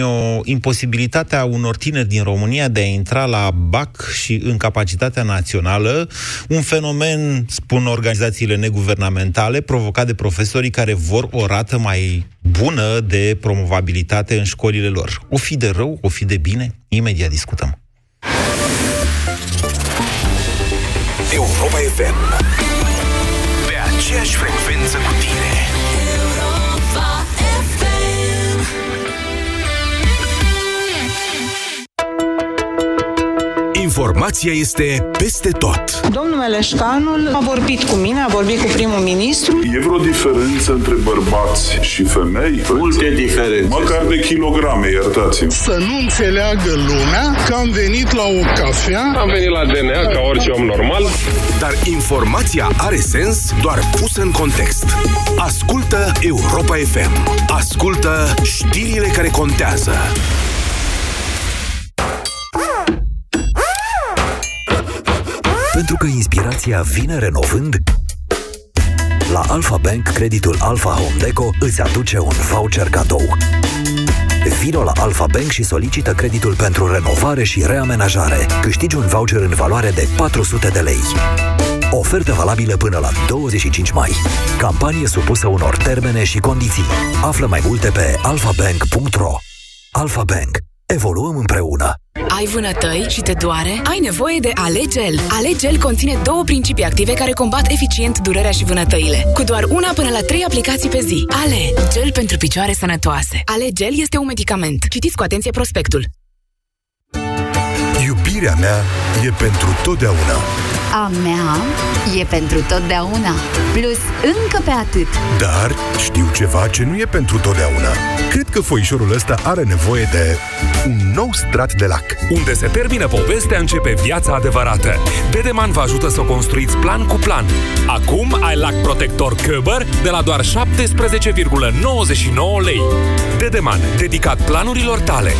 Antonio, imposibilitatea unor tineri din România de a intra la BAC și în capacitatea națională, un fenomen, spun organizațiile neguvernamentale, provocat de profesorii care vor o rată mai bună de promovabilitate în școlile lor. O fi de rău, o fi de bine? Imediat discutăm. Europa FM Pe aceeași frecvență cu Informația este peste tot. Domnul Meleșcanul a vorbit cu mine, a vorbit cu primul ministru. E vreo diferență între bărbați și femei? Multe diferențe. Măcar de kilograme, iertați-mă. Să nu înțeleagă lumea că am venit la o cafea. Am venit la DNA ca orice om normal. Dar informația are sens doar pusă în context. Ascultă Europa FM. Ascultă știrile care contează. Că inspirația vine renovând, la Alpha Bank, creditul Alpha Home Deco îți aduce un voucher cadou. Vino la Alpha Bank și solicită creditul pentru renovare și reamenajare. Câștigi un voucher în valoare de 400 de lei. Ofertă valabilă până la 25 mai. Campanie supusă unor termene și condiții. Află mai multe pe alfabank.ro Alpha Bank. Evoluăm împreună. Ai vânătăi și te doare? Ai nevoie de Alegel. Alegel conține două principii active care combat eficient durerea și vânătăile. Cu doar una până la trei aplicații pe zi. Ale, gel pentru picioare sănătoase. Alegel este un medicament. Citiți cu atenție prospectul. Iubirea mea e pentru totdeauna. A mea e pentru totdeauna. Plus încă pe atât. Dar știu ceva ce nu e pentru totdeauna. Cred că foișorul ăsta are nevoie de un nou strat de lac. Unde se termină povestea, începe viața adevărată. Dedeman vă ajută să o construiți plan cu plan. Acum ai lac protector Köber de la doar 17,99 lei. Dedeman, dedicat planurilor tale.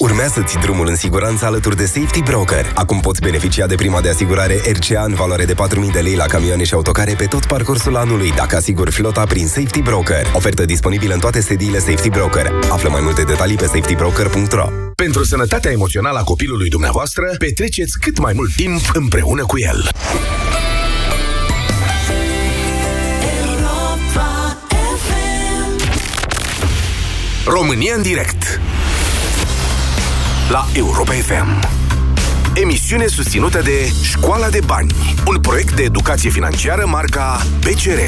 Urmează-ți drumul în siguranță alături de Safety Broker. Acum poți beneficia de prima de asigurare RCA în valoare de 4.000 de lei la camioane și autocare pe tot parcursul anului, dacă asiguri flota prin Safety Broker. Ofertă disponibilă în toate sediile Safety Broker. Află mai multe detalii pe safetybroker.ro Pentru sănătatea emoțională a copilului dumneavoastră, petreceți cât mai mult timp împreună cu el. România în direct la Europa FM. Emisiune susținută de Școala de Bani, un proiect de educație financiară marca PCR.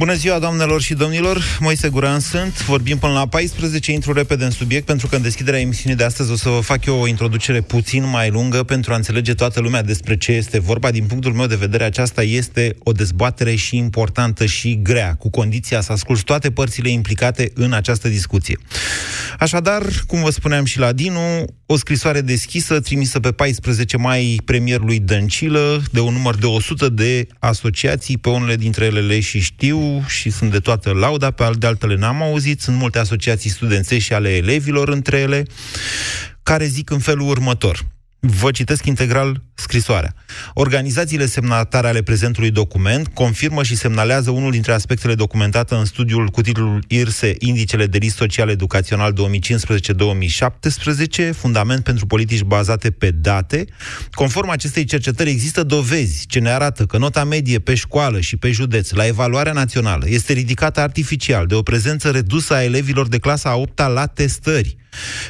Bună ziua, doamnelor și domnilor! Moise Guran sunt. Vorbim până la 14. Intru repede în subiect, pentru că în deschiderea emisiunii de astăzi o să vă fac eu o introducere puțin mai lungă pentru a înțelege toată lumea despre ce este vorba. Din punctul meu de vedere, aceasta este o dezbatere și importantă și grea, cu condiția să asculți toate părțile implicate în această discuție. Așadar, cum vă spuneam și la Dinu, o scrisoare deschisă trimisă pe 14 mai premierului Dăncilă de un număr de 100 de asociații, pe unele dintre ele le și știu, și sunt de toată lauda, pe de altele n-am auzit, sunt multe asociații studențești și ale elevilor între ele, care zic în felul următor. Vă citesc integral scrisoarea. Organizațiile semnatare ale prezentului document confirmă și semnalează unul dintre aspectele documentate în studiul cu titlul IRSE, Indicele de risc social educațional 2015-2017, fundament pentru politici bazate pe date. Conform acestei cercetări există dovezi ce ne arată că nota medie pe școală și pe județ la evaluarea națională este ridicată artificial de o prezență redusă a elevilor de clasa a 8 la testări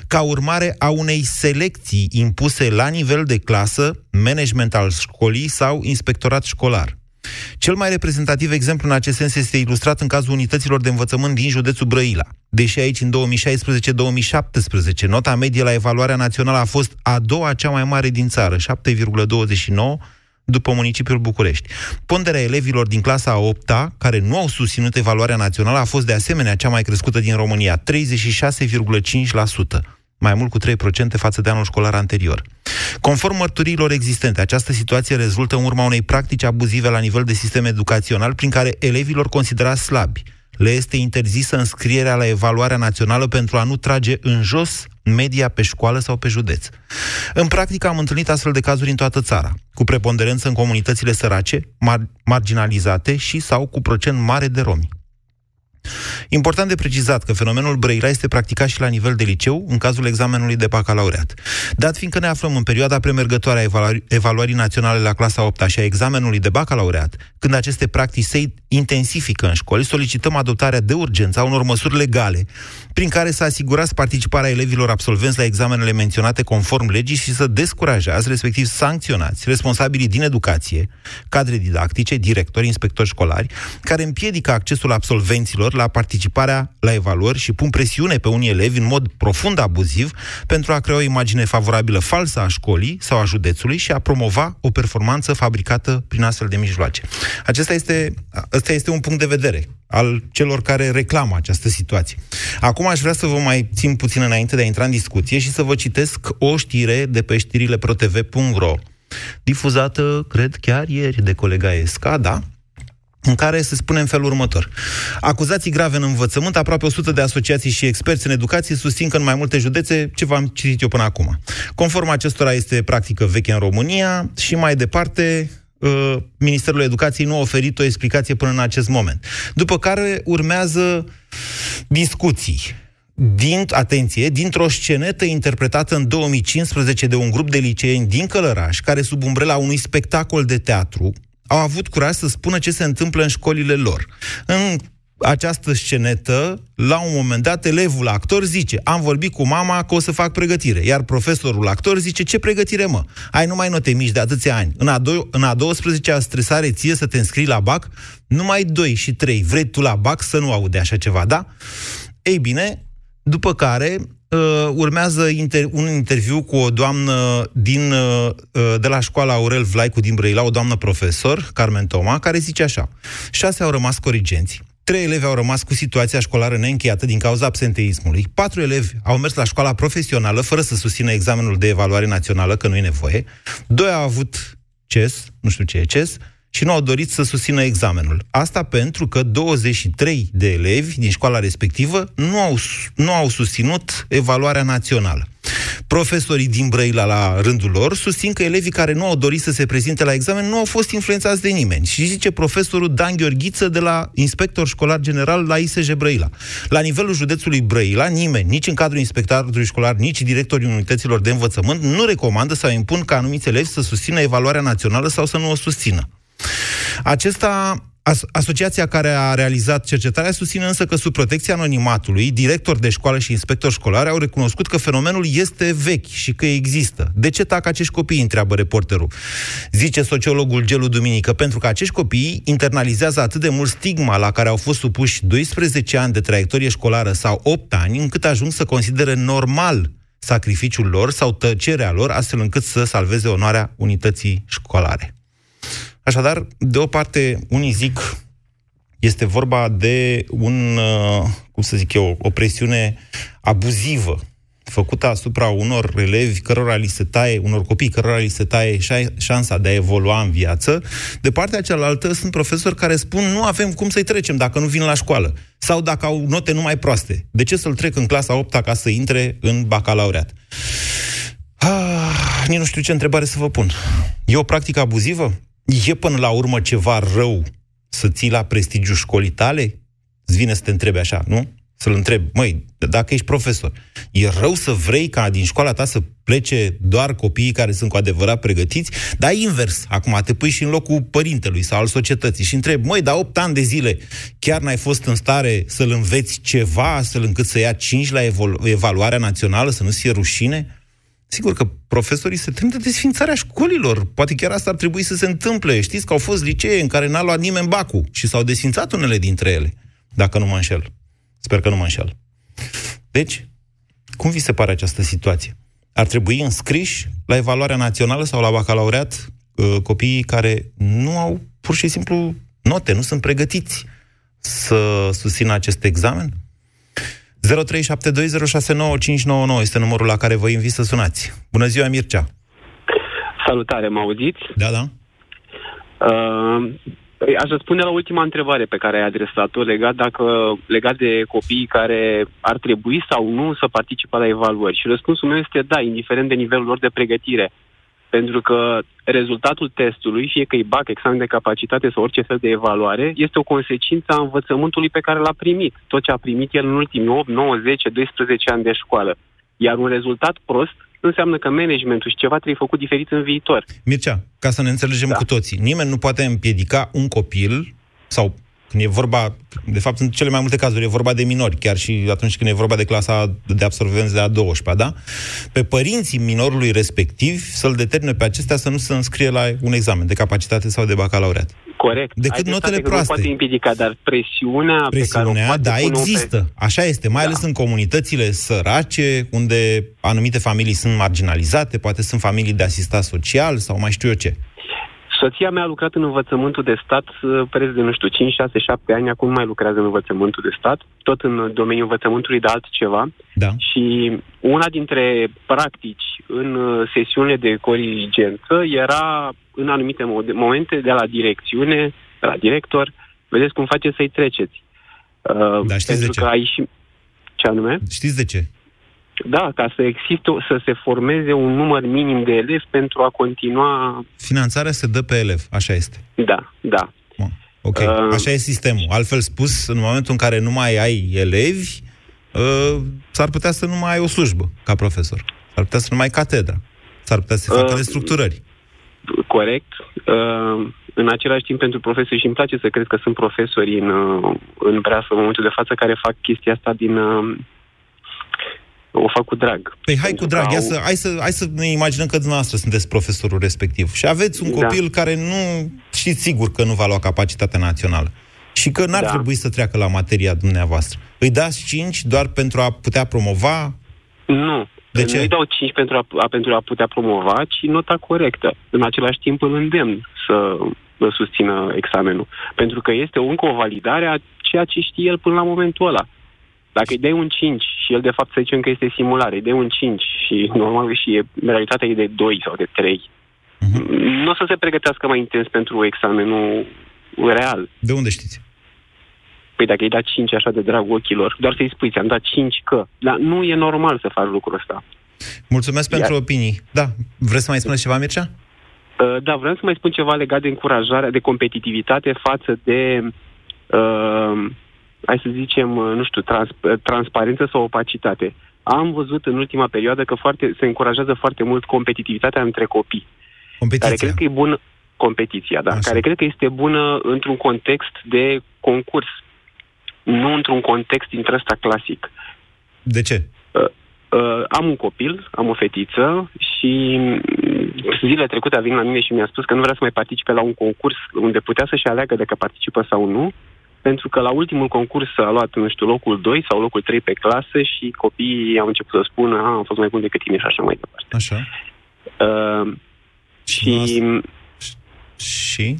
ca urmare a unei selecții impuse la nivel de clasă, management al școlii sau inspectorat școlar. Cel mai reprezentativ exemplu în acest sens este ilustrat în cazul unităților de învățământ din județul Brăila. Deși aici, în 2016-2017, nota medie la evaluarea națională a fost a doua cea mai mare din țară, 7,29, după municipiul București. Ponderea elevilor din clasa a 8 care nu au susținut evaluarea națională, a fost de asemenea cea mai crescută din România, 36,5% mai mult cu 3% față de anul școlar anterior. Conform mărturiilor existente, această situație rezultă în urma unei practici abuzive la nivel de sistem educațional, prin care elevilor considerați slabi le este interzisă înscrierea la evaluarea națională pentru a nu trage în jos media pe școală sau pe județ. În practică am întâlnit astfel de cazuri în toată țara, cu preponderență în comunitățile sărace, mar- marginalizate și sau cu procent mare de romi. Important de precizat că fenomenul Brăila este practicat și la nivel de liceu, în cazul examenului de bacalaureat. Dat fiindcă ne aflăm în perioada premergătoare a evaluării, evaluării naționale la clasa 8 și a examenului de bacalaureat, când aceste practici se intensifică în școli, solicităm adoptarea de urgență a unor măsuri legale prin care să asigurați participarea elevilor absolvenți la examenele menționate conform legii și să descurajați, respectiv sancționați, responsabilii din educație, cadre didactice, directori, inspectori școlari, care împiedică accesul absolvenților la participarea la evaluări și pun presiune pe unii elevi în mod profund abuziv pentru a crea o imagine favorabilă falsă a școlii sau a județului și a promova o performanță fabricată prin astfel de mijloace. Acesta este, acesta este un punct de vedere al celor care reclamă această situație. Acum aș vrea să vă mai țin puțin înainte de a intra în discuție și să vă citesc o știre de pe știrile protv.ro difuzată, cred, chiar ieri de colega Esca, da? În care se spune în felul următor. Acuzații grave în învățământ, aproape 100 de asociații și experți în educație susțin că în mai multe județe ce v-am citit eu până acum. Conform acestora este practică veche în România și mai departe uh, Ministerul Educației nu a oferit o explicație până în acest moment. După care urmează discuții din, atenție, dintr-o scenetă interpretată în 2015 de un grup de liceeni din Călăraș, care sub umbrela unui spectacol de teatru au avut curaj să spună ce se întâmplă în școlile lor. În această scenetă, la un moment dat, elevul actor zice, am vorbit cu mama că o să fac pregătire, iar profesorul actor zice, ce pregătire, mă? Ai numai note mici de atâția ani. În a, do- în a 12-a stresare ție să te înscrii la BAC, numai 2 și 3. Vrei tu la BAC să nu aude așa ceva, da? Ei bine, după care uh, urmează inter- un interviu cu o doamnă din, uh, uh, de la școala Aurel Vlaicu din Brăila, o doamnă profesor, Carmen Toma, care zice așa. Șase au rămas corigenți, trei elevi au rămas cu situația școlară neîncheiată din cauza absenteismului, patru elevi au mers la școala profesională fără să susțină examenul de evaluare națională, că nu e nevoie, doi au avut CES, nu știu ce e CES, și nu au dorit să susțină examenul. Asta pentru că 23 de elevi din școala respectivă nu au, nu au susținut evaluarea națională. Profesorii din Brăila, la rândul lor, susțin că elevii care nu au dorit să se prezinte la examen nu au fost influențați de nimeni. Și zice profesorul Dan Gheorghiță de la inspector școlar general la ISJ Brăila. La nivelul județului Brăila, nimeni, nici în cadrul inspectorului școlar, nici directorii unităților de învățământ, nu recomandă sau impun ca anumiți elevi să susțină evaluarea națională sau să nu o susțină. Acesta As- asociația care a realizat cercetarea susține însă că sub protecția anonimatului, director de școală și inspector școlar au recunoscut că fenomenul este vechi și că există. De ce tac acești copii, întreabă reporterul. Zice sociologul Gelu Duminică, pentru că acești copii internalizează atât de mult stigma la care au fost supuși 12 ani de traiectorie școlară sau 8 ani, încât ajung să considere normal sacrificiul lor sau tăcerea lor, astfel încât să salveze onoarea unității școlare. Așadar, de o parte, unii zic este vorba de un, uh, cum să zic eu, o presiune abuzivă făcută asupra unor elevi cărora li se taie, unor copii cărora li se taie șansa de a evolua în viață. De partea cealaltă sunt profesori care spun nu avem cum să-i trecem dacă nu vin la școală. Sau dacă au note numai proaste. De ce să-l trec în clasa 8 ca să intre în bacalaureat? Ah, nici nu știu ce întrebare să vă pun. E o practică abuzivă? E până la urmă ceva rău să ții la prestigiul școlii tale? Îți vine să te întrebi așa, nu? Să-l întreb, măi, dacă ești profesor, e rău să vrei ca din școala ta să plece doar copiii care sunt cu adevărat pregătiți? Dar invers, acum te pui și în locul părintelui sau al societății și întrebi, măi, dar 8 ani de zile chiar n-ai fost în stare să-l înveți ceva astfel încât să ia 5 la evaluarea națională, să nu fie rușine? Sigur că profesorii se tem de desfințarea școlilor. Poate chiar asta ar trebui să se întâmple. Știți că au fost licee în care n-a luat nimeni bacul și s-au desfințat unele dintre ele, dacă nu mă înșel. Sper că nu mă înșel. Deci, cum vi se pare această situație? Ar trebui înscriși la evaluarea națională sau la bacalaureat uh, copiii care nu au pur și simplu note, nu sunt pregătiți să susțină acest examen? 0372069599 este numărul la care vă invit să sunați. Bună ziua, Mircea! Salutare, mă auziți? Da, da. Uh, aș răspunde la ultima întrebare pe care ai adresat-o legat, dacă, legat de copiii care ar trebui sau nu să participe la evaluări. Și răspunsul meu este da, indiferent de nivelul lor de pregătire. Pentru că rezultatul testului, fie că e BAC, examen de capacitate sau orice fel de evaluare, este o consecință a învățământului pe care l-a primit. Tot ce a primit el în ultimii 8, 9, 10, 12 ani de școală. Iar un rezultat prost înseamnă că managementul și ceva trebuie făcut diferit în viitor. Mircea, ca să ne înțelegem da. cu toții, nimeni nu poate împiedica un copil sau când e vorba, de fapt, în cele mai multe cazuri, e vorba de minori, chiar și atunci când e vorba de clasa de absolvenți de a 12 da? Pe părinții minorului respectiv să-l determine pe acestea să nu se înscrie la un examen de capacitate sau de bacalaureat. Corect. Decât Ai notele dreptate că proaste. Nu poate împiedica, dar presiunea, Presiunea, pe care o poate da, pune un există. pe- Așa este, mai Da. ales în comunitățile sărace, unde anumite familii sunt marginalizate, poate sunt familii de asistat social sau mai știu eu ce. Soția mea a lucrat în învățământul de stat uh, preț de, nu știu, 5, 6, 7 ani, acum nu mai lucrează în învățământul de stat, tot în domeniul învățământului de altceva. Da. Și una dintre practici în uh, sesiunile de corigență era în anumite mo- momente de la direcțiune, de la director, vedeți cum face să-i treceți. Uh, Da, știți pentru de ce? că ai și... Ce anume? Știți de ce? Da, ca să existe, o- să se formeze un număr minim de elevi pentru a continua... Finanțarea se dă pe elev, așa este. Da, da. Ok, Uh, așa e sistemul. Altfel spus, în momentul în care nu mai ai elevi, uh, s-ar putea să nu mai ai o slujbă ca profesor. S-ar putea să nu mai ai catedra. S-ar putea să se facă Uh, restructurări. Corect. Uh, în același timp, pentru profesori, și îmi place să cred că sunt profesori în, uh, în breasă în momentul de față care fac chestia asta din... Uh, o fac cu drag. Păi hai cu Pentru drag, că ia au- să, hai, să, hai să ne imaginăm că dumneavoastră sunteți profesorul respectiv și aveți un Da. copil care nu știți sigur că nu va lua capacitatea națională și că n-ar Da. trebui să treacă la materia dumneavoastră. Îi dați 5 doar pentru a putea promova? Nu. De ce? Nu îi dau 5 pentru a, a, pentru a putea promova, ci nota corectă. În același timp îl îndemn să să susțină examenul. Pentru că este încă o validare a ceea ce știe el până la momentul ăla. Dacă îi dai un 5 și el de fapt să zicem că este simulare, îi dai un 5 și normal și e, realitatea e de 2 sau de 3, Mhm. nu o să se pregătească mai intens pentru examenul real. De unde știți? Păi dacă îi da 5 așa de drag ochilor, doar să-i spui, ți-am dat 5 că. Dar nu e normal să faci lucrul ăsta. Mulțumesc Iar- pentru opinii. Da, vreți să mai spuneți ceva, Mircea? Uh, Da, vreau să mai spun ceva legat de încurajarea, de competitivitate față de, uh, hai să zicem, uh, nu știu, trans, uh, transparență sau opacitate. Am văzut în ultima perioadă că foarte, se încurajează foarte mult competitivitatea între copii. Competiția. Care cred că e bună, competiția, da, Așa. care cred că este bună într-un context de concurs, nu într-un context dintre ăsta clasic. De ce? Uh, uh, am un copil, am o fetiță și mm, zilele trecute a venit la mine și mi-a spus că nu vrea să mai participe la un concurs unde putea să-și aleagă dacă participă sau nu, pentru că la ultimul concurs a luat, nu știu, locul 2 sau locul 3 pe clasă și copiii au început să spună, a, am fost mai bun decât tine și așa mai departe. Așa. Uh, și Și?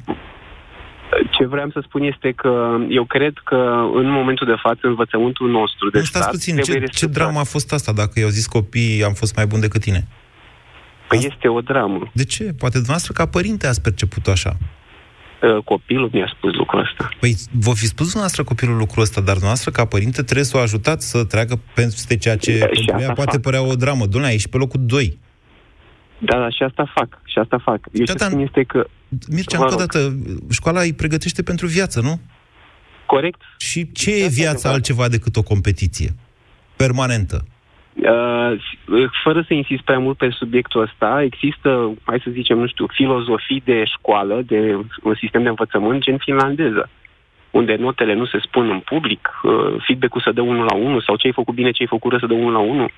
ce vreau să spun este că eu cred că în momentul de față învățământul nostru de Nu, stați stat puțin, trebuie ce, ce restructurat. dramă a fost asta dacă i-au zis copiii am fost mai bun decât tine? Păi este o dramă. De ce? Poate dumneavoastră ca părinte ați perceput-o așa. Uh, Copilul mi-a spus lucrul ăsta. Păi, vă fi spus dumneavoastră copilul lucrul ăsta, dar dumneavoastră, ca părinte, trebuie să o ajutați să treacă peste ceea ce Și pentru ea asta poate fac. părea o dramă. Doamne, a ieșit pe locul 2. Da, da, și asta fac. Și asta fac. Eu ce Tata, spun este că... Mircea, Vă încă o rog. dată, școala îi pregătește pentru viață, nu? Corect. Și ce e viața altceva decât o competiție permanentă? Uh, fără să insist prea mult pe subiectul ăsta, există, hai să zicem, nu știu, filozofii de școală, de un sistem de învățământ gen finlandeză, unde notele nu se spun în public, uh, feedback-ul să dă 1 la 1 sau ce ai făcut bine, ce ai făcut rău să dă 1 la 1.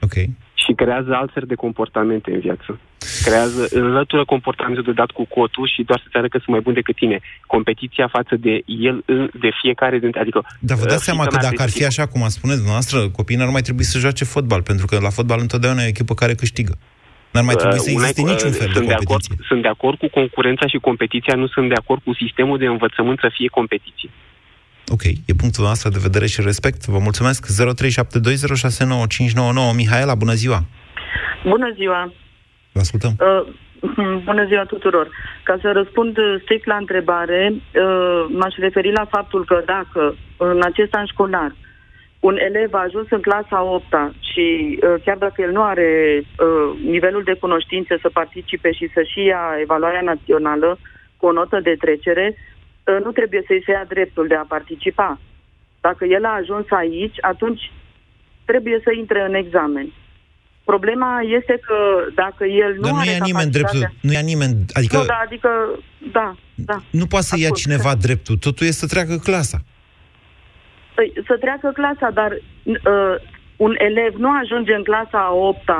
Ok. Și creează altfel de comportamente în viață. Creează, înlătură comportamentul de dat cu cotul și doar să-ți arăt că sunt mai bun decât tine. Competiția față de el, în- de fiecare dintre... Adică, Dar vă uh, dați seama fiica că mea dacă ar fi așa cum a spuneți dumneavoastră, copiii n-ar mai trebui să joace fotbal, pentru că la fotbal întotdeauna e o echipă care câștigă. N-ar mai trebui Uh, să una existe e cu- niciun fel de sunt de, acord, competiție. sunt de acord cu concurența și competiția, nu sunt de acord cu sistemul de învățământ să fie competiție. Ok, e punctul noastră de vedere și respect. Vă mulțumesc. 0372069599. Mihaela, bună ziua! Bună ziua! Vă ascultăm. Uh, bună ziua tuturor! Ca să răspund uh, strict la întrebare, uh, m-aș referi la faptul că dacă în acest an școlar un elev a ajuns în clasa 8 și uh, chiar dacă el nu are uh, nivelul de cunoștințe să participe și să-și ia evaluarea națională cu o notă de trecere, uh, nu trebuie să-i se ia dreptul de a participa. Dacă el a ajuns aici, atunci trebuie să intre în examen. Problema este că dacă el nu Dar nu are ia nimeni capacitatea- dreptul, nu ia nimeni, adică Nu, da, adică, da, da. nu poate să ia Ascult. cineva dreptul, totul e să treacă clasa. Păi, să treacă clasa, dar uh, un elev nu ajunge în clasa a 8 uh,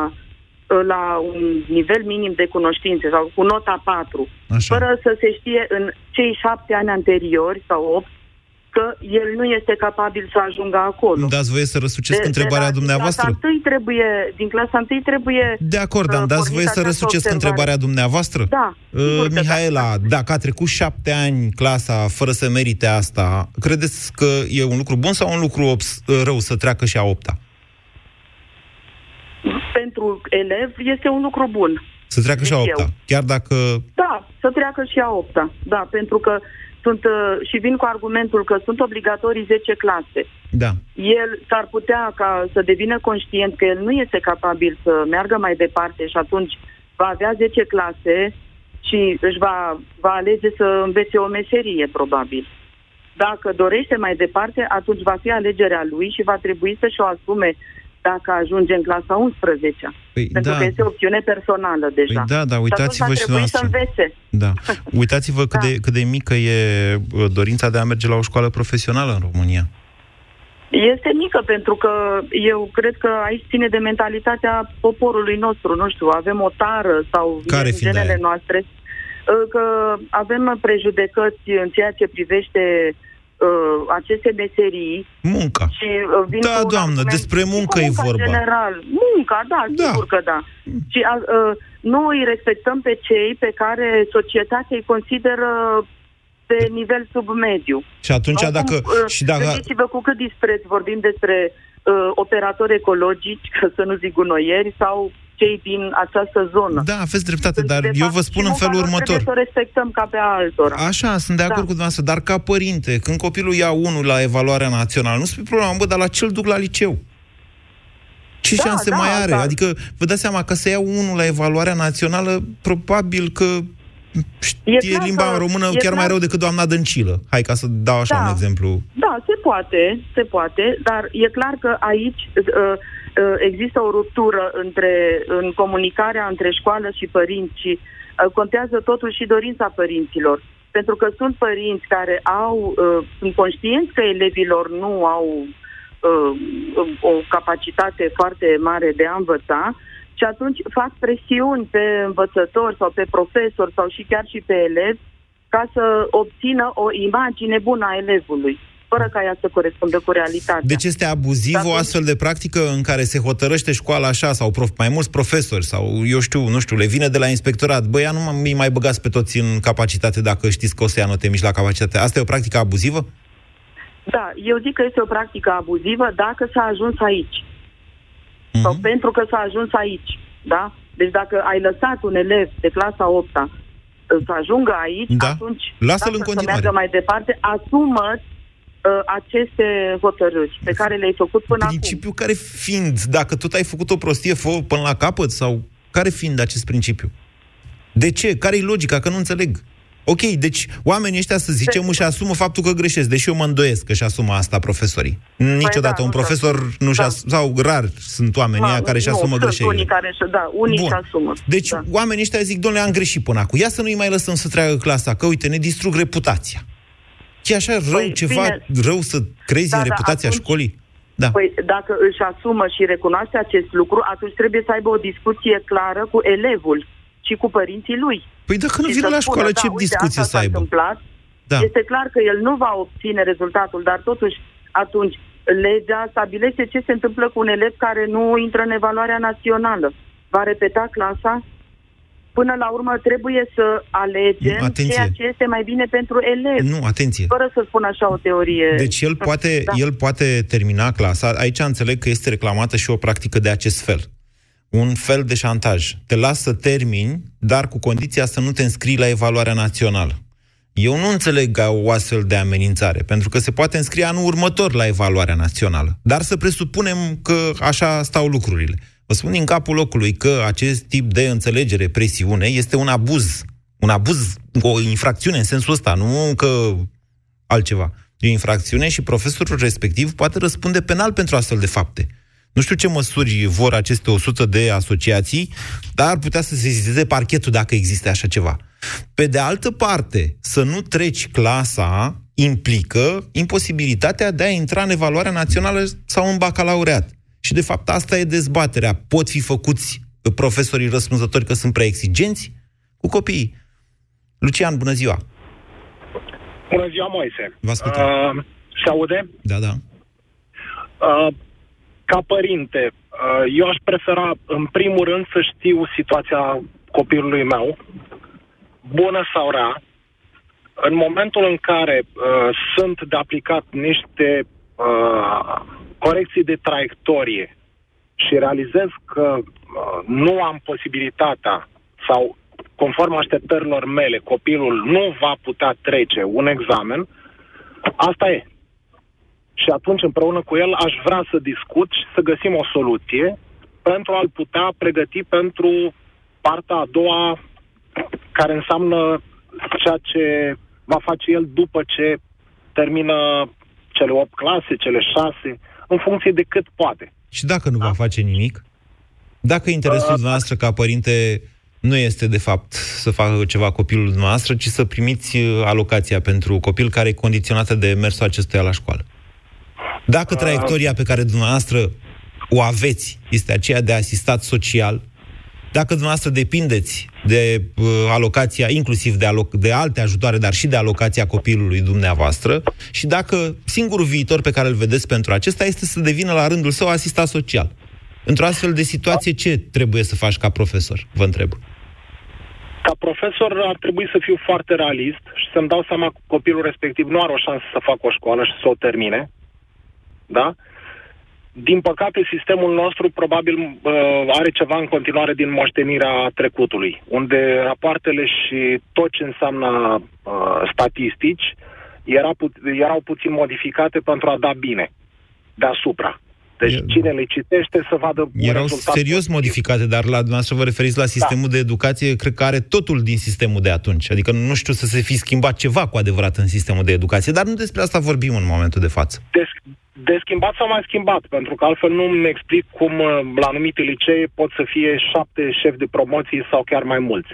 la un nivel minim de cunoștințe sau cu nota 4, Așa. fără să se știe în cei șapte ani anteriori sau 8 că el nu este capabil să ajungă acolo. Îmi dați voie să răsucesc întrebarea la- dumneavoastră? Din clasa, întâi trebuie, din clasa întâi trebuie... De acord, dar îmi dați pornită voie să această răsucesc observare. întrebarea dumneavoastră? Da, Uh, sigur că da. Mihaela, dacă a trecut șapte ani clasa fără să merite asta, credeți că e un lucru bun sau un lucru obs- rău să treacă și a opta? Pentru elev este un lucru bun. Să treacă și a Zic opta, eu. chiar dacă... Da, să treacă și a opta. Da, pentru că sunt uh, și vin cu argumentul că sunt obligatorii 10 clase. Da. El s-ar putea ca să devină conștient că el nu este capabil să meargă mai departe și atunci va avea 10 clase și își va, va alege să învețe o meserie, probabil. Dacă dorește mai departe, atunci va fi alegerea lui și va trebui să-și o asume dacă ajunge în clasa 11 Păi, Pentru da. că este o opțiune personală deja. Păi da, da, Și uitați-vă atunci și va trebui să dumneavoastră. învețe. Da. Uitați-vă cât, Da. de, cât de mică e uh, dorința de a merge la o școală profesională în România. Este mică pentru că eu cred că aici ține de mentalitatea poporului nostru. Nu știu, avem o tară sau Care în fiind genele aia? noastre uh, că avem prejudecăți în ceea ce privește uh, aceste meserii Munca. și uh, vin Da, cu un doamnă, argument- despre și cu muncă e munca în vorba. general. Munca, da, Da. sigur că da. Și uh, uh, noi îi respectăm pe cei pe care societatea îi consideră pe nivel submediu. Și atunci, Acum, dacă... uh, și dacă Gândiți-vă cu cât dispreț vorbim despre uh, operatori ecologici, ca să nu zic gunoieri, sau cei din această zonă. Da, aveți dreptate, dar De eu fapt, vă spun și în munca felul lor următor. Trebuie să o respectăm ca pe altora. Așa, sunt de acord Da. cu dumneavoastră, dar ca părinte, când copilul ia unul la evaluarea națională, nu spui problema, bă, dar la ce-l duc la liceu? Ce Da, șanse da, mai are? da. Adică, vă dați seama că să ia unul la evaluarea națională, probabil că știe E clar limba că- română e chiar mai clar- rău decât doamna Dăncilă. Hai ca să dau așa Da. un exemplu. Da, se poate, se poate, dar e clar că aici uh, uh, există o ruptură între, în comunicarea între școală și părinți și uh, contează totul și dorința părinților. Pentru că sunt părinți care au, uh, sunt conștienți că elevilor nu au uh, o capacitate foarte mare de a învăța și atunci fac presiuni pe învățători sau pe profesori sau și chiar și pe elevi ca să obțină o imagine bună a elevului, fără ca ea să corespundă cu realitatea. Deci este abuziv Dar o astfel de practică în care se hotărăște școala așa, sau prof, mai mulți profesori, sau eu știu, nu știu, le vine de la inspectorat, băi, ia nu mi mai băgați pe toți în capacitate dacă știți că o să ia note mici la capacitate. Asta e o practică abuzivă? Da, eu zic că este o practică abuzivă dacă s-a ajuns aici. Sau Mhm. pentru că s-a ajuns aici. Da? Deci dacă ai lăsat un elev de clasa 8 să ajungă aici, Da. atunci Lasă-l lasă în continuare. să meargă mai departe, asumă uh, aceste hotărâri pe care le-ai făcut până Principiul care fiind, dacă tot ai făcut o prostie, fă până la capăt, sau care fiind acest principiu? De ce? Care-i logica? Că nu înțeleg. Ok, deci oamenii ăștia, să zicem, își asumă faptul că greșesc, deși eu mă îndoiesc că își asumă asta profesorii. Niciodată da, un nu profesor nu și sau rar sunt oamenii acum. ăia care își nu, asumă sunt greșelile. unii care și da, unii Bun. și asumă. Deci da. oamenii ăștia zic, domnule, am greșit până acum. Ia să nu-i mai lăsăm să treacă clasa, că uite, ne distrug reputația. E așa rău Păi, ceva, bine. rău să crezi Da, în da, reputația atunci- școlii? Da. Păi dacă își asumă și recunoaște acest lucru, atunci trebuie să aibă o discuție clară cu elevul și cu părinții lui. Păi dacă nu Și vine să la spună, școală, da, ce uite, discuție asta să s-a aibă? Întâmplat. Da. Este clar că el nu va obține rezultatul, dar totuși atunci legea stabilește ce se întâmplă cu un elev care nu intră în evaluarea națională. Va repeta clasa? Până la urmă trebuie să alegem Nu, atenție. ceea ce este mai bine pentru elev. Nu, atenție. Fără să spun așa o teorie. Deci el poate, Da. el poate termina clasa. Aici înțeleg că este reclamată și o practică de acest fel. Un fel de șantaj. Te las să termini, dar cu condiția să nu te înscrii la evaluarea națională. Eu nu înțeleg o astfel de amenințare, pentru că se poate înscrie anul următor la evaluarea națională. Dar să presupunem că așa stau lucrurile. Vă spun din capul locului că acest tip de înțelegere, presiune, este un abuz. Un abuz, o infracțiune în sensul ăsta, nu că altceva. E o infracțiune și profesorul respectiv poate răspunde penal pentru astfel de fapte. Nu știu ce măsuri vor aceste 100 de asociații, dar ar putea să se sesizeze parchetul dacă există așa ceva. Pe de altă parte, să nu treci clasa implică imposibilitatea de a intra în evaluarea națională sau în bacalaureat. Și de fapt asta e dezbaterea. Pot fi făcuți profesorii răspunzători că sunt prea exigenți cu copiii. Lucian, bună ziua! Bună ziua, Moise! Vă ascultăm. Uh, se aude? Da, da. Uh, ca părinte, uh, eu aș prefera, în primul rând, să știu situația copilului meu, bună sau rea, în momentul în care uh, sunt de aplicat niște uh, corecții de traiectorie și realizez că uh, nu am posibilitatea sau conform așteptărilor mele, copilul nu va putea trece un examen, asta e. Și atunci, împreună cu el, aș vrea să discut și să găsim o soluție pentru a-l putea pregăti pentru partea a doua, care înseamnă ceea ce va face el după ce termină cele 8 clase, cele 6, în funcție de cât poate. Și dacă nu da? va face nimic? Dacă interesul uh, noastră ca părinte nu este, de fapt, să facă ceva copilul noastră, ci să primiți uh, alocația pentru copil care e condiționată de mersul acestuia la școală. Dacă traiectoria pe care dumneavoastră o aveți este aceea de asistat social, dacă dumneavoastră depindeți de uh, alocația, inclusiv de, aloc- de alte ajutoare, dar și de alocația copilului dumneavoastră, și dacă singurul viitor pe care îl vedeți pentru acesta este să devină la rândul său asistat social. Într-o astfel de situație, ce trebuie să faci ca profesor? Vă întreb. Ca profesor ar trebui să fiu foarte realist și să-mi dau seama că copilul respectiv nu are o șansă să facă o școală și să o termine. Da? Din păcate, sistemul nostru probabil uh, are ceva în continuare din moștenirea trecutului, unde rapoartele și tot ce înseamnă uh, statistici era pu- erau puțin modificate pentru a da bine deasupra. Deci e... cine le citește să vadă Erau serios positiv. modificate, dar la dumneavoastră vă referiți la sistemul da. de educație, cred că are totul din sistemul de atunci. Adică nu știu să se fi schimbat ceva cu adevărat în sistemul de educație, dar nu despre asta vorbim în momentul de față. De, de schimbat s-a mai schimbat, pentru că altfel nu mi explic cum uh, la anumite licee pot să fie șapte șefi de promoții sau chiar mai mulți.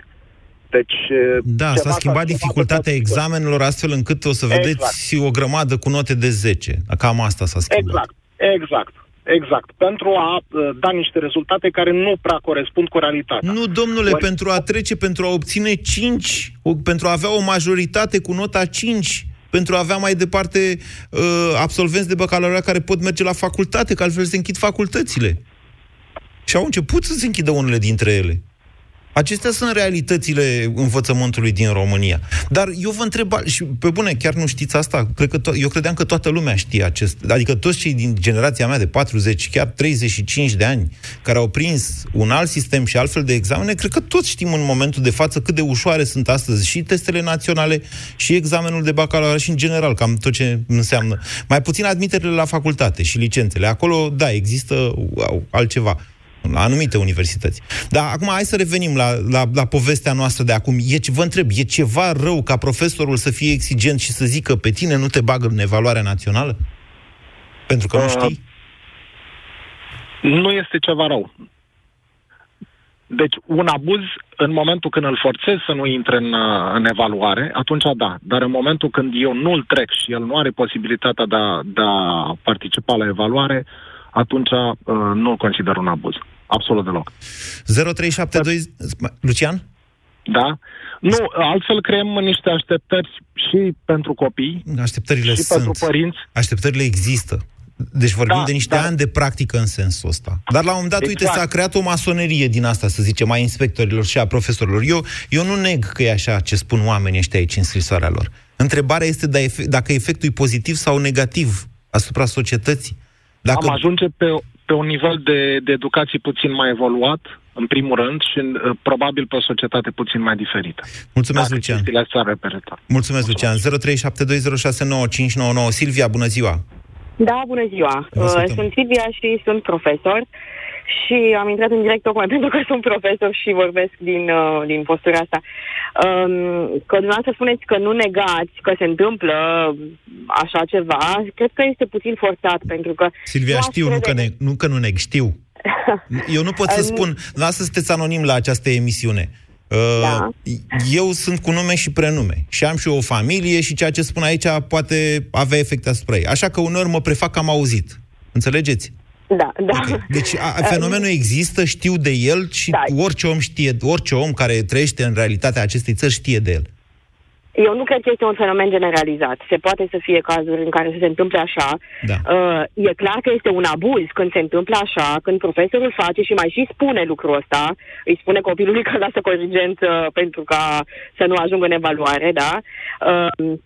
Deci, uh, da, s-a schimbat dificultatea examenelor astfel încât o să vedeți exact. o grămadă cu note de 10. Cam asta s-a schimbat. Exact, exact. Exact. Pentru a uh, da niște rezultate care nu prea corespund cu realitatea. Nu, domnule, Ori... pentru a trece, pentru a obține 5, pentru a avea o majoritate cu nota 5, pentru a avea mai departe uh, absolvenți de bacalaureat care pot merge la facultate, că altfel se închid facultățile. Și au început să se închidă unele dintre ele. Acestea sunt realitățile învățământului din România. Dar eu vă întreb, și pe bune, chiar nu știți asta? Cred că to- eu credeam că toată lumea știe acest... Adică toți cei din generația mea de 40, chiar 35 de ani, care au prins un alt sistem și altfel de examene, cred că toți știm în momentul de față cât de ușoare sunt astăzi și testele naționale și examenul de bacalaureat și în general, cam tot ce înseamnă. Mai puțin admiterile la facultate și licențele. Acolo, da, există altceva la anumite universități. Dar acum hai să revenim la, la, la povestea noastră de acum. E, vă întreb, e ceva rău ca profesorul să fie exigent și să zică pe tine nu te bagă în evaluarea națională? Pentru că uh, nu știi? Nu este ceva rău. Deci, un abuz, în momentul când îl forțez să nu intre în, în evaluare, atunci da. Dar în momentul când eu nu îl trec și el nu are posibilitatea de a, de a participa la evaluare, atunci uh, nu-l consider un abuz. Absolut deloc. 0372... Lucian? Da. Nu, altfel creăm niște așteptări și pentru copii, Așteptările și sunt. pentru părinți. Așteptările există. Deci vorbim Da, de niște da. ani de practică în sensul ăsta. Dar la un moment dat, uite, Exact. s-a creat o masonerie din asta, să zicem, a inspectorilor și a profesorilor. Eu, eu nu neg că e așa ce spun oamenii ăștia aici în scrisoarea lor. Întrebarea este da efe- dacă efectul e pozitiv sau negativ asupra societății. Dacă... Am ajunge pe, pe un nivel de, de educație puțin mai evoluat, în primul rând, și uh, probabil pe o societate puțin mai diferită. Mulțumesc, Dacă Lucian. chestiile astea ar repeta. Mulțumesc, Lucian. 0372069599. Silvia, bună ziua! Da, bună ziua. Vă Uh, ascultăm. sunt Silvia și sunt profesor și am intrat în direct tocmai pentru că sunt profesor și vorbesc din, uh, din postura asta. Um, că dumneavoastră spuneți că nu negați că se întâmplă așa ceva, cred că este puțin forțat pentru că... Silvia, nu știu, nu că, ne, nu că nu neg, știu. Eu nu pot să Um, spun, lasă sunteți anonim la această emisiune. Uh, Da. Eu sunt cu nume și prenume și am și eu o familie și ceea ce spun aici poate avea efecte asupra ei. Așa că uneori mă prefac că am auzit. Înțelegeți? Da, da. Okay. Deci a, fenomenul există, știu de el și Da. orice om știe, orice om care trăiește în realitatea acestei țări știe de el. Eu nu cred că este un fenomen generalizat. Se poate să fie cazuri în care să se întâmple așa. Da. Uh, e clar că este un abuz când se întâmplă așa, când profesorul face și mai și spune lucrul ăsta, îi spune copilului că lasă corigență pentru ca să nu ajungă în evaluare, da? Uh,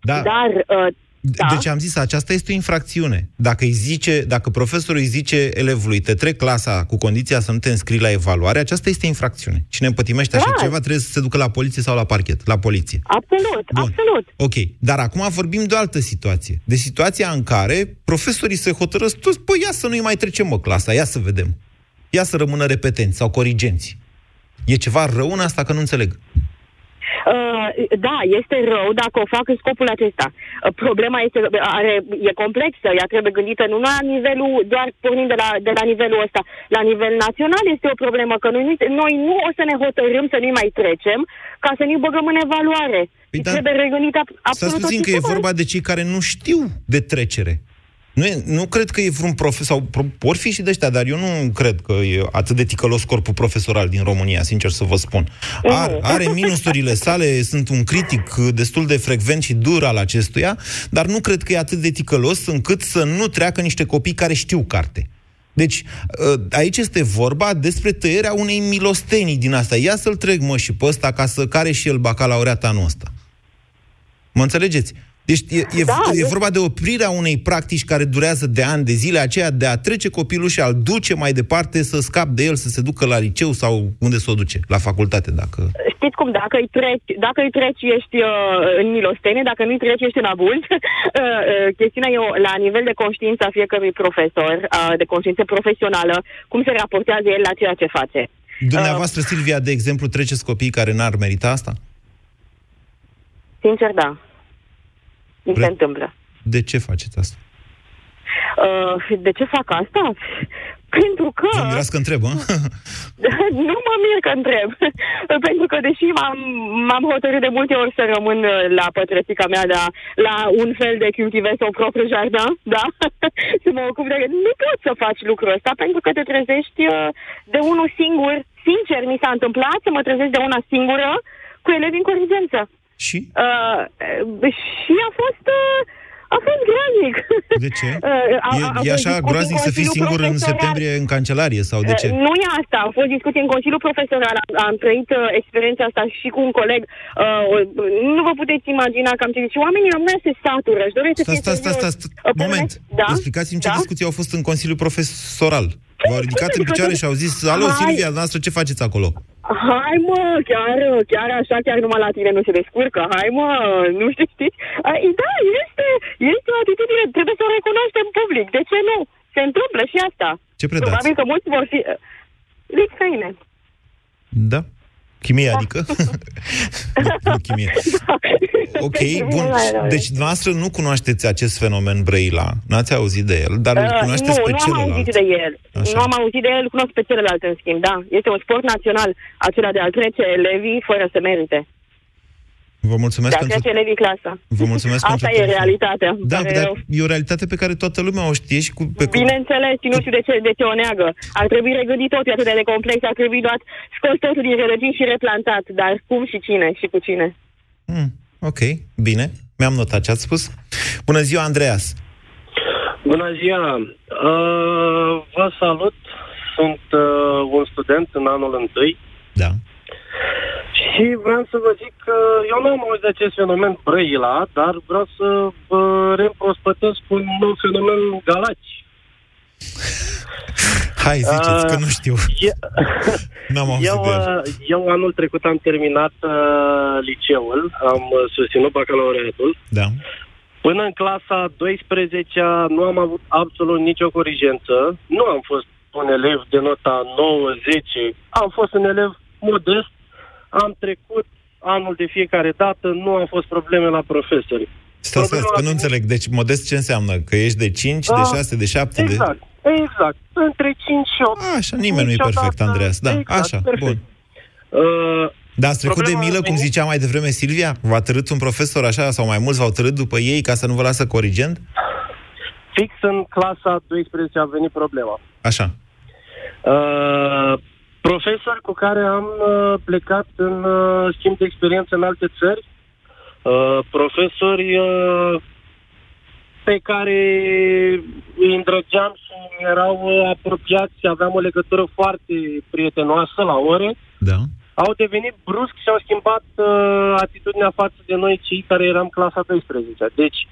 Da. Dar uh, Da. Deci am zis, aceasta este o infracțiune. Dacă îi zice, dacă profesorul îi zice elevului, te trec clasa cu condiția să nu te înscrii la evaluare, aceasta este infracțiune. Cine împătimește așa Clar. ceva trebuie să se ducă la poliție sau la parchet, la poliție. absolut, absolut. Ok, dar acum vorbim de o altă situație. De situația în care profesorii se hotărăsc toți, păi ia să nu-i mai trecem mă clasa, ia să vedem. Ia să rămână repetenți sau corigenți. E ceva rău în asta că nu înțeleg. Uh, da, este rău dacă o fac în scopul acesta. Uh, problema este, are, e complexă, ea trebuie gândită nu la nivelul, doar pornind de la, de la nivelul ăsta. La nivel național este o problemă, că noi, nu- noi nu o să ne hotărâm să nu mai trecem ca să ne băgăm în evaluare. Păi Și da, trebuie regândit ab- Să absolut puțin tot că e sistemul. vorba de cei care nu știu de trecere. Nu, e, nu cred că e vreun profesor, sau pro- vor fi și de ăștia, dar eu nu cred că e atât de ticălos corpul profesoral din România, sincer să vă spun. Ar, are minusurile sale, sunt un critic destul de frecvent și dur al acestuia, dar nu cred că e atât de ticălos încât să nu treacă niște copii care știu carte. Deci, ă, aici este vorba despre tăierea unei milostenii din asta. Ia să-l trec, mă, și pe ăsta ca să care și el bacalaureat anul ăsta. Mă înțelegeți? Deci e, e, Da, e deci- vorba de oprirea unei practici care durează de ani de zile, aceea de a trece copilul și a-l duce mai departe să scap de el, să se ducă la liceu sau unde să o duce, la facultate, dacă... Știți cum, dacă îi treci, dacă îi treci ești uh, în milostenie, dacă nu îi treci ești în abuz. uh, uh, chestiunea e o, la nivel de conștiință a fiecărui profesor, uh, de conștiință profesională, cum se raportează el la ceea ce face. Dumneavoastră, Silvia, de exemplu, treceți copiii care n-ar merita asta? Sincer, da. Mi se Pre- întâmplă. De ce faceți asta? Uh, de ce fac asta? Pentru că... Vă mirați că întreb, hă? nu mă mir că întreb. Pentru că, deși m-am, m-am hotărât de multe ori să rămân uh, la pătrățica mea, la, la un fel de cultivez o propriu jardin, da? să mă ocup de... Nu poți să faci lucrul ăsta pentru că te trezești uh, de unul singur. Sincer, mi s-a întâmplat să mă trezesc de una singură cu elevi în corigență. Și? Uh, și a fost... Uh, a fost groaznic. De ce? Uh, a- E, a- a e fost așa discuții groaznic să fii Consiliul singur în Profesoral. septembrie în cancelarie, sau de ce? Uh, Nu e asta. Au fost discuții în Consiliul Profesional. Am, am trăit uh, experiența asta și cu un coleg. Uh, nu vă puteți imagina că am citit. Și oamenii rămâne se satură. Își doresc să Stai, fie stai, stai, serios. stai, Uh, stai. pe moment. vreme- Da? Explicați-mi ce Da? discuții au fost în Consiliul Profesoral. V-au ridicat în Adică picioare de- și au zis, alo, Hai. Silvia, noastră, ce faceți acolo? Hai mă, chiar, chiar așa, chiar numai la tine nu se descurcă. Hai mă, nu știi, știți? Uh, Da, este, este o atitudine, trebuie să o recunoaștem public. De ce nu? Se întâmplă și asta. Ce predați? Probabil că mulți vor fi... uh, Lecți străine. Da? Chimie, adică? nu, nu chimie. Ok, bun. Deci, dumneavoastră nu cunoașteți acest fenomen Brăila. N-ați auzit de el, dar îl Uh, cunoașteți nu, pe nu am celălalt. auzit de el. Așa. Nu am auzit de el, îl cunosc pe celălalt, în schimb, da. Este un sport național, acela de a trece elevii fără să merite. Vă mulțumesc De a pentru... trece elevii clasa. Vă mulțumesc Asta pentru e telefon. realitatea. Da, care dar eu- e o realitate pe care toată lumea o știe și cu... Pe, cu... Bineînțeles, și nu știu de ce, de ce o neagă. Ar trebui regândit totul, e atât de complex, ar trebui luat, scos totul din rădăcini și replantat. Dar cum și cine și cu cine? Mm, ok, bine. Mi-am notat ce ați spus. Bună ziua, Andreas. Bună ziua! Uh, vă salut! Sunt uh, un student în anul întâi. Da. Și vreau să vă zic că eu nu am auzit de acest fenomen Brăila, dar vreau să vă reîmprospătesc cu un nou fenomen Galați. Hai, ziceți, Uh, că nu știu. e- N-am auzit Eu, de el. uh, eu anul trecut am terminat uh, liceul, am uh, susținut bacalaureatul. Da. Până în clasa 12 nu am avut absolut nicio corigență. Nu am fost un elev de nota 9-10. Am fost un elev modest. Am trecut anul de fiecare dată. Nu au fost probleme la profesori. Stați, stați, că nu înțeleg. Deci, modest ce înseamnă? Că ești de 5, de Ah, 6, de 7, de... Exact, exact. Între 5 și 8. Așa, nimeni nu e Niciodată- perfect, Andreas. Da, exact, așa, perfect. bun. Uh, Dar ați trecut de Problema milă, a cum venit- zicea mai devreme Silvia? V-a târât un profesor așa, sau mai mulți v-au târât după ei ca să nu vă lasă corigent? fix în clasa 12 a venit problema. Așa. Uh, profesori cu care am uh, plecat în uh, schimb de experiență în alte țări, uh, profesori uh, pe care îi îndrăgeam și erau uh, apropiați, aveam o legătură foarte prietenoasă la ore, Da. au devenit brusc și au schimbat uh, atitudinea față de noi cei care eram clasa 12 Deci,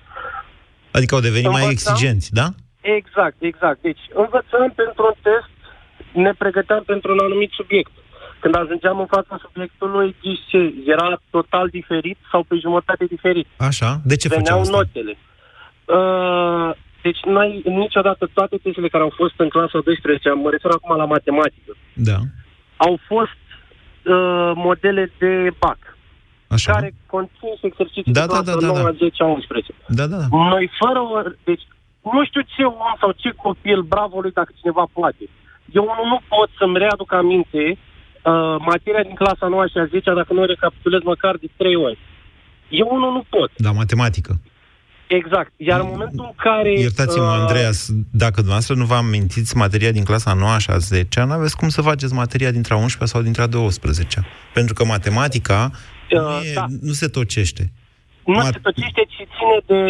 Adică au devenit mai Învățam. exigenți, da? Exact, exact. Deci învățăm pentru un test, ne pregăteam pentru un anumit subiect. Când ajungeam în fața subiectului, știți ce, era total diferit sau pe jumătate diferit. Așa. De ce Veneau făceau asta? notele. Uh, deci noi niciodată toate testele care au fost în clasa 12, mă refer acum la matematică, Da. au fost uh, modele de BAC, Așa. care conțin și exerciții Da, de da, clasa da, da, 9, da. 10, 11. Da, da, da. Noi fără o... Deci, nu știu ce om sau ce copil, bravo lui dacă cineva poate. Eu unul nu pot să-mi readuc aminte uh, materia din clasa 9 și a 10 dacă nu o recapitulez măcar de 3 ori. Eu unul nu pot. Da, matematică. Exact. Iar în momentul în care... Iertați-mă, uh, Andreas, dacă dumneavoastră nu vă amintiți materia din clasa 9 și a 10 nu aveți cum să faceți materia dintre a 11 sau dintre a 12 Pentru că matematica nu, e, da. nu se tocește. Nu Mat- se tocește, ci ține de,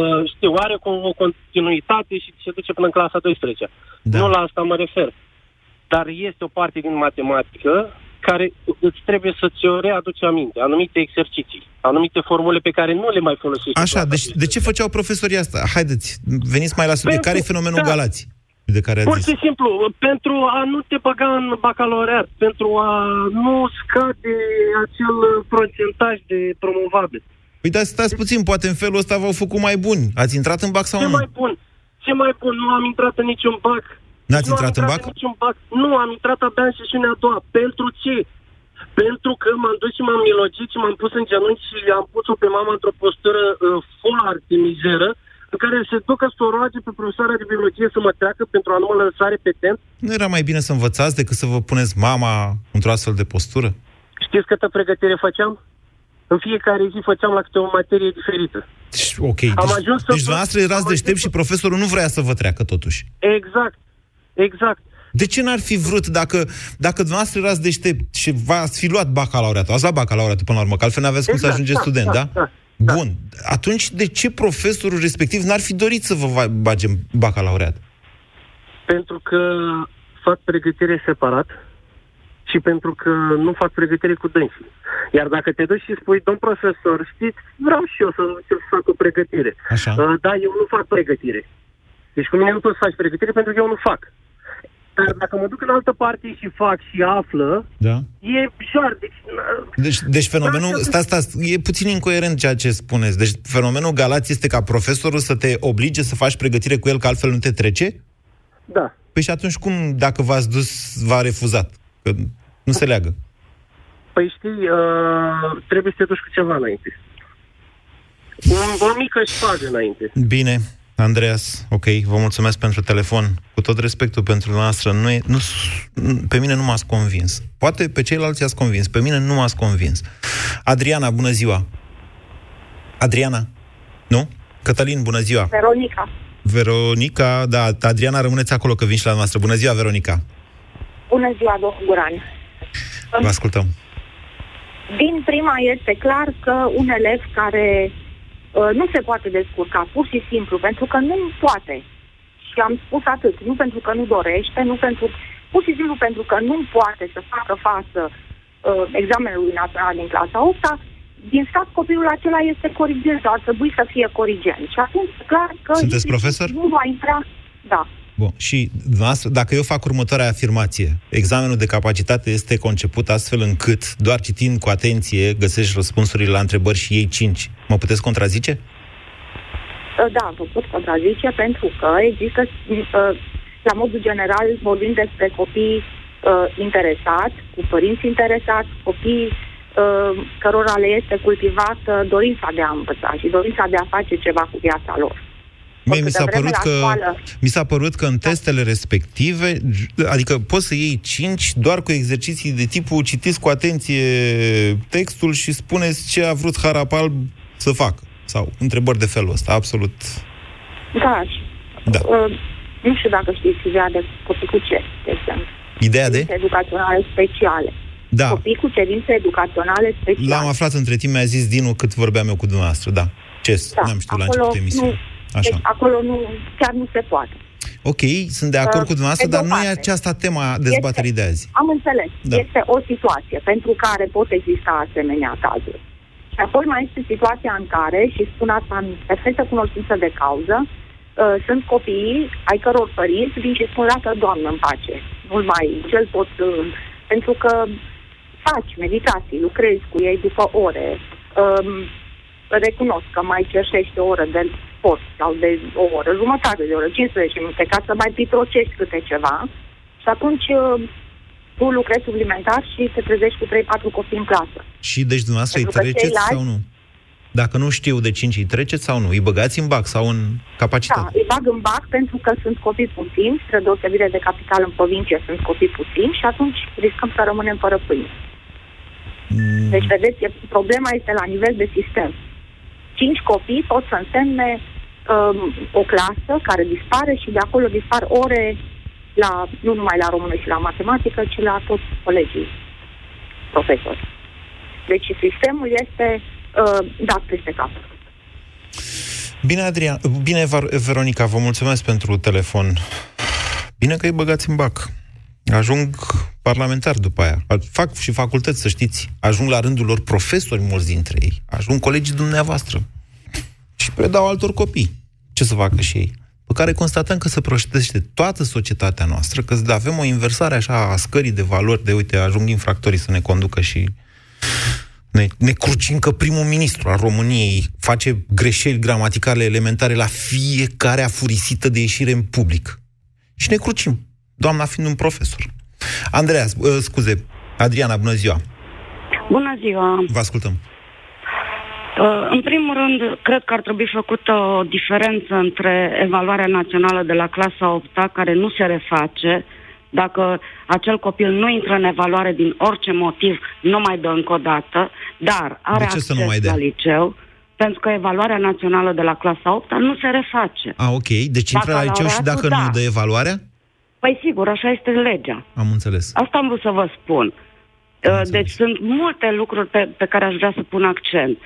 uh, știu, are cu o continuitate și se duce până în clasa 12 Da. Nu la asta mă refer. Dar este o parte din matematică care îți trebuie să ți-o readuci aminte, anumite exerciții, anumite formule pe care nu le mai folosești. în Așa, clasa deci de ce făceau profesorii asta? Haideți, veniți mai la subiect. Pentru- Care e fenomenul da. Galați? De care ați Pur zis. și simplu, pentru a nu te băga în bacalaureat, pentru a nu scade acel procentaj de promovabil. Păi da, stați puțin, poate în felul ăsta v-au făcut mai buni. Ați intrat în bac sau Ce nu? mai bun? Ce mai bun? Nu am intrat în niciun bac. N-ați nu intrat am în intrat bac? în niciun bac. Nu, am intrat abia în sesiunea a doua. Pentru ce? Pentru că m-am dus și m-am milogit și m-am pus în genunchi și am pus-o pe mama într-o postură uh, foarte mizeră în care se ducă să o roage pe profesoara de biologie să mă treacă pentru a nu mă lăsa repetent. Nu era mai bine să învățați decât să vă puneți mama într-o astfel de postură? Știți câtă pregătire făceam? În fiecare zi făceam la câte o materie diferită. Deci, ok. Am Deci, ajuns să deci fac- dumneavoastră erați am deștept ajuns și profesorul nu vrea să vă treacă totuși. Exact. Exact. De ce n-ar fi vrut dacă, dacă dumneavoastră erați deștept și v-ați fi luat bacalaureatul, ați luat bacalaureatul până la urmă, că altfel n-aveți cum să Exact, ajungeți da, student, da? da, da, Bun. Atunci, de ce profesorul respectiv n-ar fi dorit să vă va- bage în bacalaureat? Pentru că fac pregătire separat și pentru că nu fac pregătire cu dânsii. Iar dacă te duci și spui, domn profesor, știți, vreau și eu să, să fac o pregătire. Așa. Uh, da, eu nu fac pregătire. Deci cu mine nu poți să faci pregătire pentru că eu nu fac. Dar dacă mă duc în altă parte și fac și află, Da. e jar. Deci, uh, Deci, deci fenomenul, Da, stați, stați, e puțin incoerent ceea ce spuneți. Deci fenomenul Galați este ca profesorul să te oblige să faci pregătire cu el, că altfel nu te trece? da. Păi și atunci cum, dacă v-ați dus, v-a refuzat? Că nu se leagă. Păi știi, uh, trebuie să te duci cu ceva înainte. O, o mică șpagă înainte. Bine, Andreas, ok, vă mulțumesc pentru telefon. Cu tot respectul pentru noastră, nu e, nu, s- pe mine nu m-ați convins. Poate pe ceilalți i-ați convins, pe mine nu m-ați convins. Adriana, bună ziua! Adriana? Nu? Cătălin, bună ziua! Veronica. Veronica, da, Adriana, rămâneți acolo că vin și la noastră. Bună ziua, Veronica! Bună ziua, domnul Guran. Vă ascultăm. Din prima este clar că un elev care uh, nu se poate descurca, pur și simplu, pentru că nu poate. Și am spus atât, nu pentru că nu dorește, nu pentru, pur și simplu pentru că nu poate să facă față uh, examenului național din clasa 8 din stat copilul acela este corigent sau ar trebui să fie corigent. Și atunci, clar că Sunteți implicit profesor? nu va intra, da, Bun. Și dumneavoastră, dacă eu fac următoarea afirmație, examenul de capacitate este conceput astfel încât, doar citind cu atenție, găsești răspunsurile la întrebări și ei cinci. Mă puteți contrazice? Da, vă pot contrazice pentru că există, uh, la modul general, vorbim despre copii uh, interesați, cu părinți interesați, copii uh, cărora le este cultivată dorința de a învăța și dorința de a face ceva cu viața lor. Mie mi s-a, Câtă vreme părut la că, școală- mi s-a părut că în testele respective, adică poți să iei 5 doar cu exerciții de tipul citiți cu atenție textul și spuneți ce a vrut Harapal să facă. Sau întrebări de felul ăsta, absolut. Da, și, Da. uh, nu știu dacă știți ideea de copii cu ce, de exemplu. Ideea de? Cerințe educaționale speciale. Da. Copii cu cerințe educaționale speciale. L-am aflat între timp, mi-a zis Dinu cât vorbeam eu cu dumneavoasul, da. Ce? Da, N-am știut la acolo început emisiunii. nu, Așa. Deci acolo nu, chiar nu se poate. Ok, sunt de acord Uh, cu dumneavoastră, pe de dar o nu e parte. aceasta tema dezbaterii de azi. Am înțeles. Da. Este o situație pentru care pot exista asemenea cazuri. Și apoi mai este situația în care, și spun asta în perfectă cunoștință de cauză, uh, sunt copiii ai căror părinți vin și spun, lasă, Doamnă, în pace. Nu-l mai, cel pot, uh, pentru că faci meditații, lucrezi cu ei după ore, um, recunosc că mai cerșești o oră de sport sau de o oră, jumătate de oră, 15 minute, ca să mai pitrocești câte ceva și atunci uh, tu lucrezi suplimentar și te trezești cu 3-4 copii în clasă. Și deci dumneavoastră îi Pentru că treceți ceilalți- sau nu? Dacă nu știu de 5 îi treceți sau nu? Îi băgați în bac sau în Da, capacitate? îi bag în bac pentru că sunt copii puțini, spre deosebire de capital în provincie sunt copii puțini și atunci riscăm să rămânem fără pâine. Mm. Deci, vedeți, e- problema este la nivel de sistem. Cinci copii pot să însemne um, o clasă care dispare și de acolo dispar ore la, nu numai la română și la matematică, ci la toți colegii profesori. Deci sistemul este uh, dat peste cap. Bine, Adrian, bine, Var- Veronica, vă mulțumesc pentru telefon. Bine că îi băgați în bac. Ajung parlamentar după aia. Fac și facultăți, să știți. Ajung la rândul lor profesori, mulți dintre ei. Ajung colegii dumneavoastră. Și predau altor copii. Ce să facă și ei? Pe care constatăm că se proștește toată societatea noastră, că avem o inversare așa a scării de valori, de uite, ajung infractorii să ne conducă și ne, ne crucim că primul ministru al României face greșeli gramaticale elementare la fiecare afurisită de ieșire în public. Și ne crucim, doamna fiind un profesor. Andreea, uh, scuze, Adriana, bună ziua. Bună ziua! Vă ascultăm. Uh, În primul rând, cred că ar trebui făcută o diferență între evaluarea națională de la clasa 8 care nu se reface, dacă acel copil nu intră în evaluare din orice motiv, nu mai dă încă o dată, dar are De ce să nu acces mai dea? la liceu, pentru că evaluarea națională de la clasa 8 nu se reface. A, ok. Deci intră la liceu și dacă Bacalaureatul, nu da. dă evaluarea? Păi sigur, așa este legea. Am înțeles. Asta am vrut să vă spun. Uh, Deci sunt multe lucruri pe, pe care aș vrea să pun accent.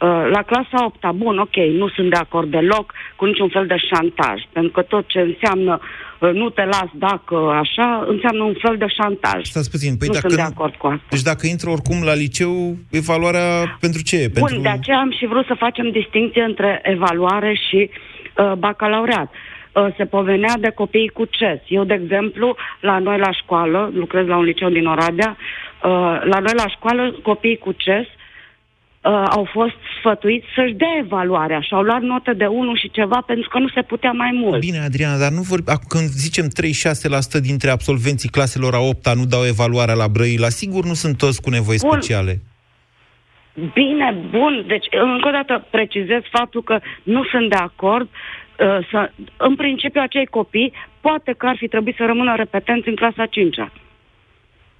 Uh, La clasa 8 bun, ok, nu sunt de acord deloc cu niciun fel de șantaj, pentru că tot ce înseamnă uh, nu te las dacă așa, înseamnă un fel de șantaj. Stați puțin, păi nu dacă sunt de nu- acord cu asta. Deci dacă intră oricum la liceu, evaluarea pentru ce? e? Pentru... Bun, de aceea am și vrut să facem distinție între evaluare și uh, bacalaureat. Uh, se povenea de copiii cu CES. Eu, de exemplu, la noi la școală, lucrez la un liceu din Oradea, uh, la noi la școală, copiii cu CES uh, au fost sfătuiți să-și dea evaluarea și au luat note de 1 și ceva pentru că nu se putea mai mult. Bine, Adriana, dar nu vor... ac- când zicem 36% dintre absolvenții claselor a 8 nu dau evaluarea la Brăila, sigur nu sunt toți cu nevoi Bun. speciale. Bine, bun. Deci, încă o dată precizez faptul că nu sunt de acord uh, să, în principiu, acei copii poate că ar fi trebuit să rămână repetenți în clasa 5-a.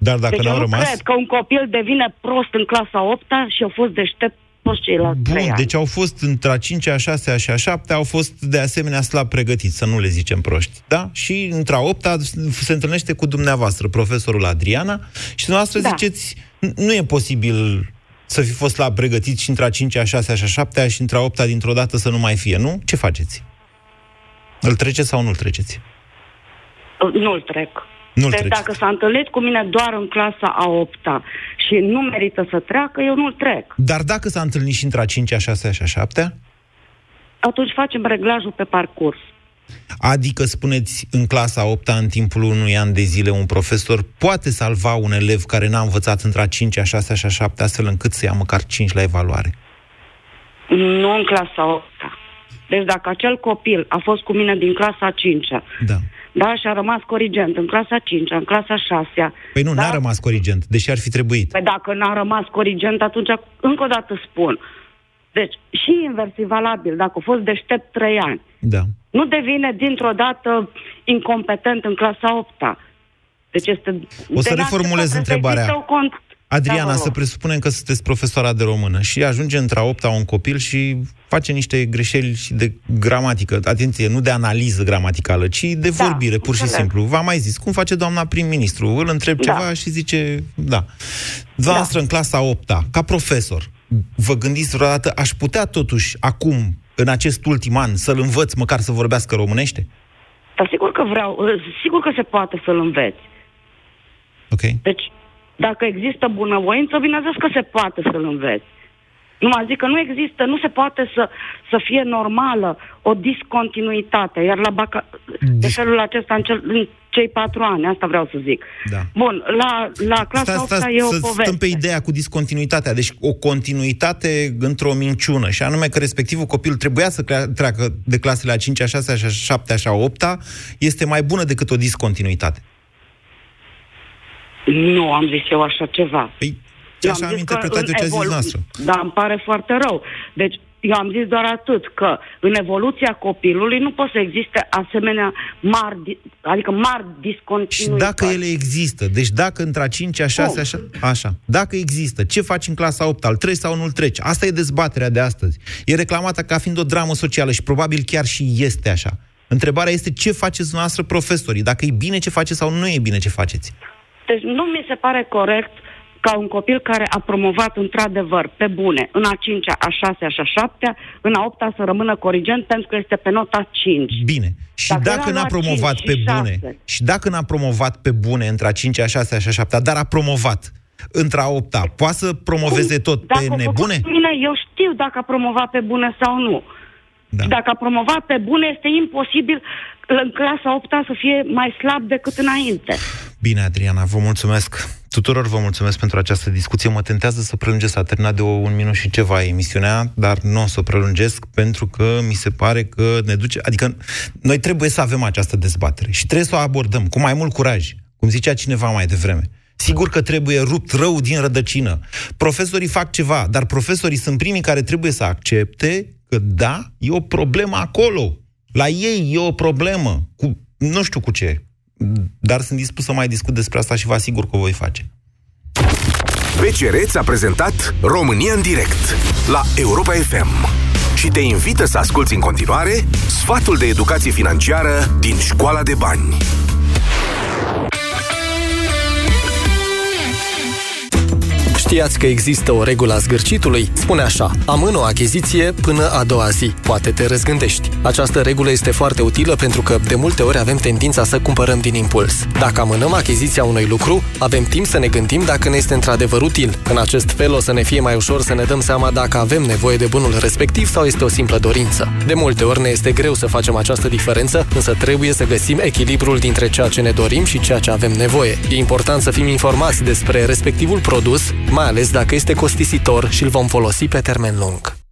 Dar dacă deci n-au eu nu rămas... cred că un copil devine prost în clasa 8 și a fost deștept toți ceilalți Bun, trei ani. deci au fost între a 5 a 6 și a 7 au fost de asemenea slab pregătiți, să nu le zicem proști. Da? Și între a 8 se întâlnește cu dumneavoastră, profesorul Adriana, și dumneavoastră Da. ziceți, "N- nu e posibil să fi fost slab pregătiți și între a 5 a 6 și a 7 și între a 8 dintr-o dată să nu mai fie, nu? Ce faceți? Îl treceți sau nu-l treceți? Nu-l trec. Nu-l deci treceți. dacă s-a întâlnit cu mine doar în clasa a 8 și nu merită să treacă, eu nu-l trec. Dar dacă s-a întâlnit și între a 5 a 6 și a 7 Atunci facem reglajul pe parcurs. Adică, spuneți, în clasa 8 în timpul unui an de zile, un profesor poate salva un elev care n-a învățat între a 5 a 6 și a 7 astfel încât să ia măcar 5 la evaluare? Nu în clasa 8 Deci dacă acel copil a fost cu mine din clasa 5 da. Da, și a rămas corigent în clasa 5 în clasa 6 Păi nu, da? n-a rămas corigent, deși ar fi trebuit. Păi dacă n-a rămas corigent, atunci, încă o dată spun, deci, și inversiv valabil, dacă a fost deștept 3 ani, Da. nu devine dintr-o dată incompetent în clasa 8 Deci este... O să de reformulez la început trebuie întrebarea. să existe o cont... Adriana, Da, vă să rog. presupunem că sunteți profesoara de română și ajunge într-a opta un copil și face niște greșeli și de gramatică. Atenție, nu de analiză gramaticală, ci de Da, vorbire, pur și înțeleg. simplu. V-am mai zis, cum face doamna prim-ministru? Îl întreb Da. ceva și zice, da. Dumneavoastră, în clasa 8 ca profesor, vă gândiți vreodată, aș putea totuși, acum, în acest ultim an, să-l învăț măcar să vorbească românește? Dar sigur că vreau, sigur că se poate să-l înveți. Ok. Deci, dacă există bunăvoință, bineînțeles că se poate să-l înveți. Numai zic că nu există, nu se poate să, să fie normală o discontinuitate, iar la baca... de felul acesta în, cel, în cei patru ani, asta vreau să zic. Da. Bun, la, la clasa Stați, 8 stați, e o să poveste. stăm pe ideea cu discontinuitatea. Deci o continuitate într-o minciună, și anume că respectivul copil trebuia să crea- treacă de clasele a 5 a 6 a 7 a 8 este mai bună decât o discontinuitate. Nu am zis eu așa ceva. Păi, Eu așa am zis că interpretat în eu ce a zis evolu- noastră. Da, îmi pare foarte rău. Deci, eu am zis doar atât, că în evoluția copilului nu pot să existe asemenea mari, di- adică mari Și discontinuități. dacă ele există, deci dacă între a 5 a 6 așa, așa, dacă există, ce faci în clasa 8 al treci sau nu-l treci? Asta e dezbaterea de astăzi. E reclamată ca fiind o dramă socială și probabil chiar și este așa. Întrebarea este ce faceți noastră profesorii, dacă e bine ce faceți sau nu e bine ce faceți. Deci nu mi se pare corect ca un copil care a promovat într-adevăr pe bune în a 5-a, a 6-a și a 7-a, în a 8-a să rămână corigent pentru că este pe nota 5. Bine. Și Dacă dacă, el a n-a luat promovat cinci pe și bune, șase. și dacă n-a promovat pe bune între a 5 a 6 și a 7 dar a promovat între a 8 poate să promoveze tot Dacă pe a făcut nebune? Bine, eu știu dacă a promovat pe bune sau nu. Da. Dacă a promovat pe bune, este imposibil în clasa 8 să fie mai slab decât înainte. Bine, Adriana, vă mulțumesc. Tuturor vă mulțumesc pentru această discuție. Mă tentează să prelungesc, s-a terminat de o, un minut și ceva emisiunea, dar nu o să o prelungesc pentru că mi se pare că ne duce... Adică noi trebuie să avem această dezbatere și trebuie să o abordăm cu mai mult curaj, cum zicea cineva mai devreme. Sigur că trebuie rupt rău din rădăcină. Profesorii fac ceva, dar profesorii sunt primii care trebuie să accepte că da, e o problemă acolo. La ei e o problemă. Cu, nu știu cu ce. Dar sunt dispus să mai discut despre asta și vă asigur că o voi face. BCR ți-a prezentat România în direct la Europa FM și te invită să asculti în continuare sfatul de educație financiară din Școala de Bani. Știați că există o regulă a zgârcitului? Spune așa, amână o achiziție până a doua zi. Poate te răzgândești. Această regulă este foarte utilă pentru că de multe ori avem tendința să cumpărăm din impuls. Dacă amânăm achiziția unui lucru, avem timp să ne gândim dacă ne este într-adevăr util. În acest fel o să ne fie mai ușor să ne dăm seama dacă avem nevoie de bunul respectiv sau este o simplă dorință. De multe ori ne este greu să facem această diferență, însă trebuie să găsim echilibrul dintre ceea ce ne dorim și ceea ce avem nevoie. E important să fim informați despre respectivul produs, mai ales dacă este costisitor și îl vom folosi pe termen lung.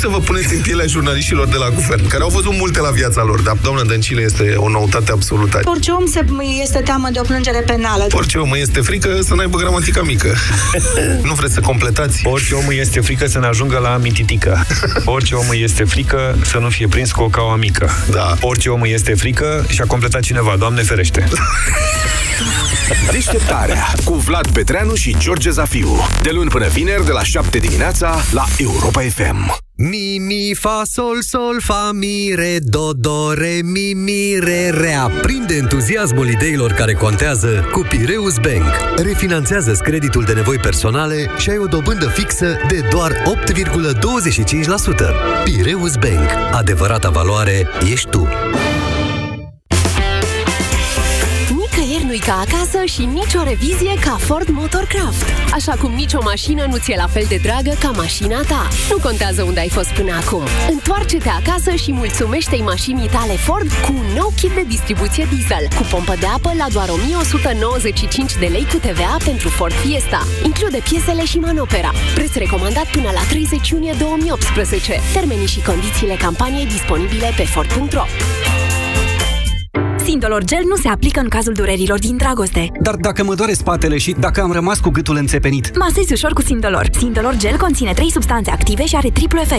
Să vă puneți în pielea jurnaliștilor de la guvern, care au văzut multe la viața lor, dar doamna Dăncilă este o noutate absolută. Orice om se, este teamă de o plângere penală. Orice om este frică să n-aibă gramatica mică. nu vreți să completați? Orice om este frică să ne ajungă la mititică. Orice om este frică să nu fie prins cu o caua mică. Da. Orice om este frică și a completat cineva, Doamne ferește. Deșteptarea cu Vlad Petreanu și George Zafiu. De luni până vineri, de la 7 dimineața, la Europa FM. Mi, mi, fa, sol, sol, fa, mi, re, do, do, re, mi, mi, re, re. Aprinde entuziasmul ideilor care contează cu Pireus Bank. Refinanțează creditul de nevoi personale și ai o dobândă fixă de doar 8,25%. Pireus Bank. Adevărata valoare ești tu. Ca acasă și nicio revizie ca Ford Motorcraft. Așa cum nicio mașină nu ți-e la fel de dragă ca mașina ta. Nu contează unde ai fost până acum. Întoarce-te acasă și mulțumește-i mașinii tale Ford cu un nou kit de distribuție diesel, cu pompă de apă la doar 1195 de lei cu TVA pentru Ford Fiesta. Include piesele și manopera. Preț recomandat până la 30 iunie 2018. Termenii și condițiile campaniei disponibile pe Ford.ro. Sindolor Gel nu se aplică în cazul durerilor din dragoste. Dar dacă mă doare spatele și dacă am rămas cu gâtul înțepenit? Masezi ușor cu Sindolor. Sindolor Gel conține 3 substanțe active și are triplu efect.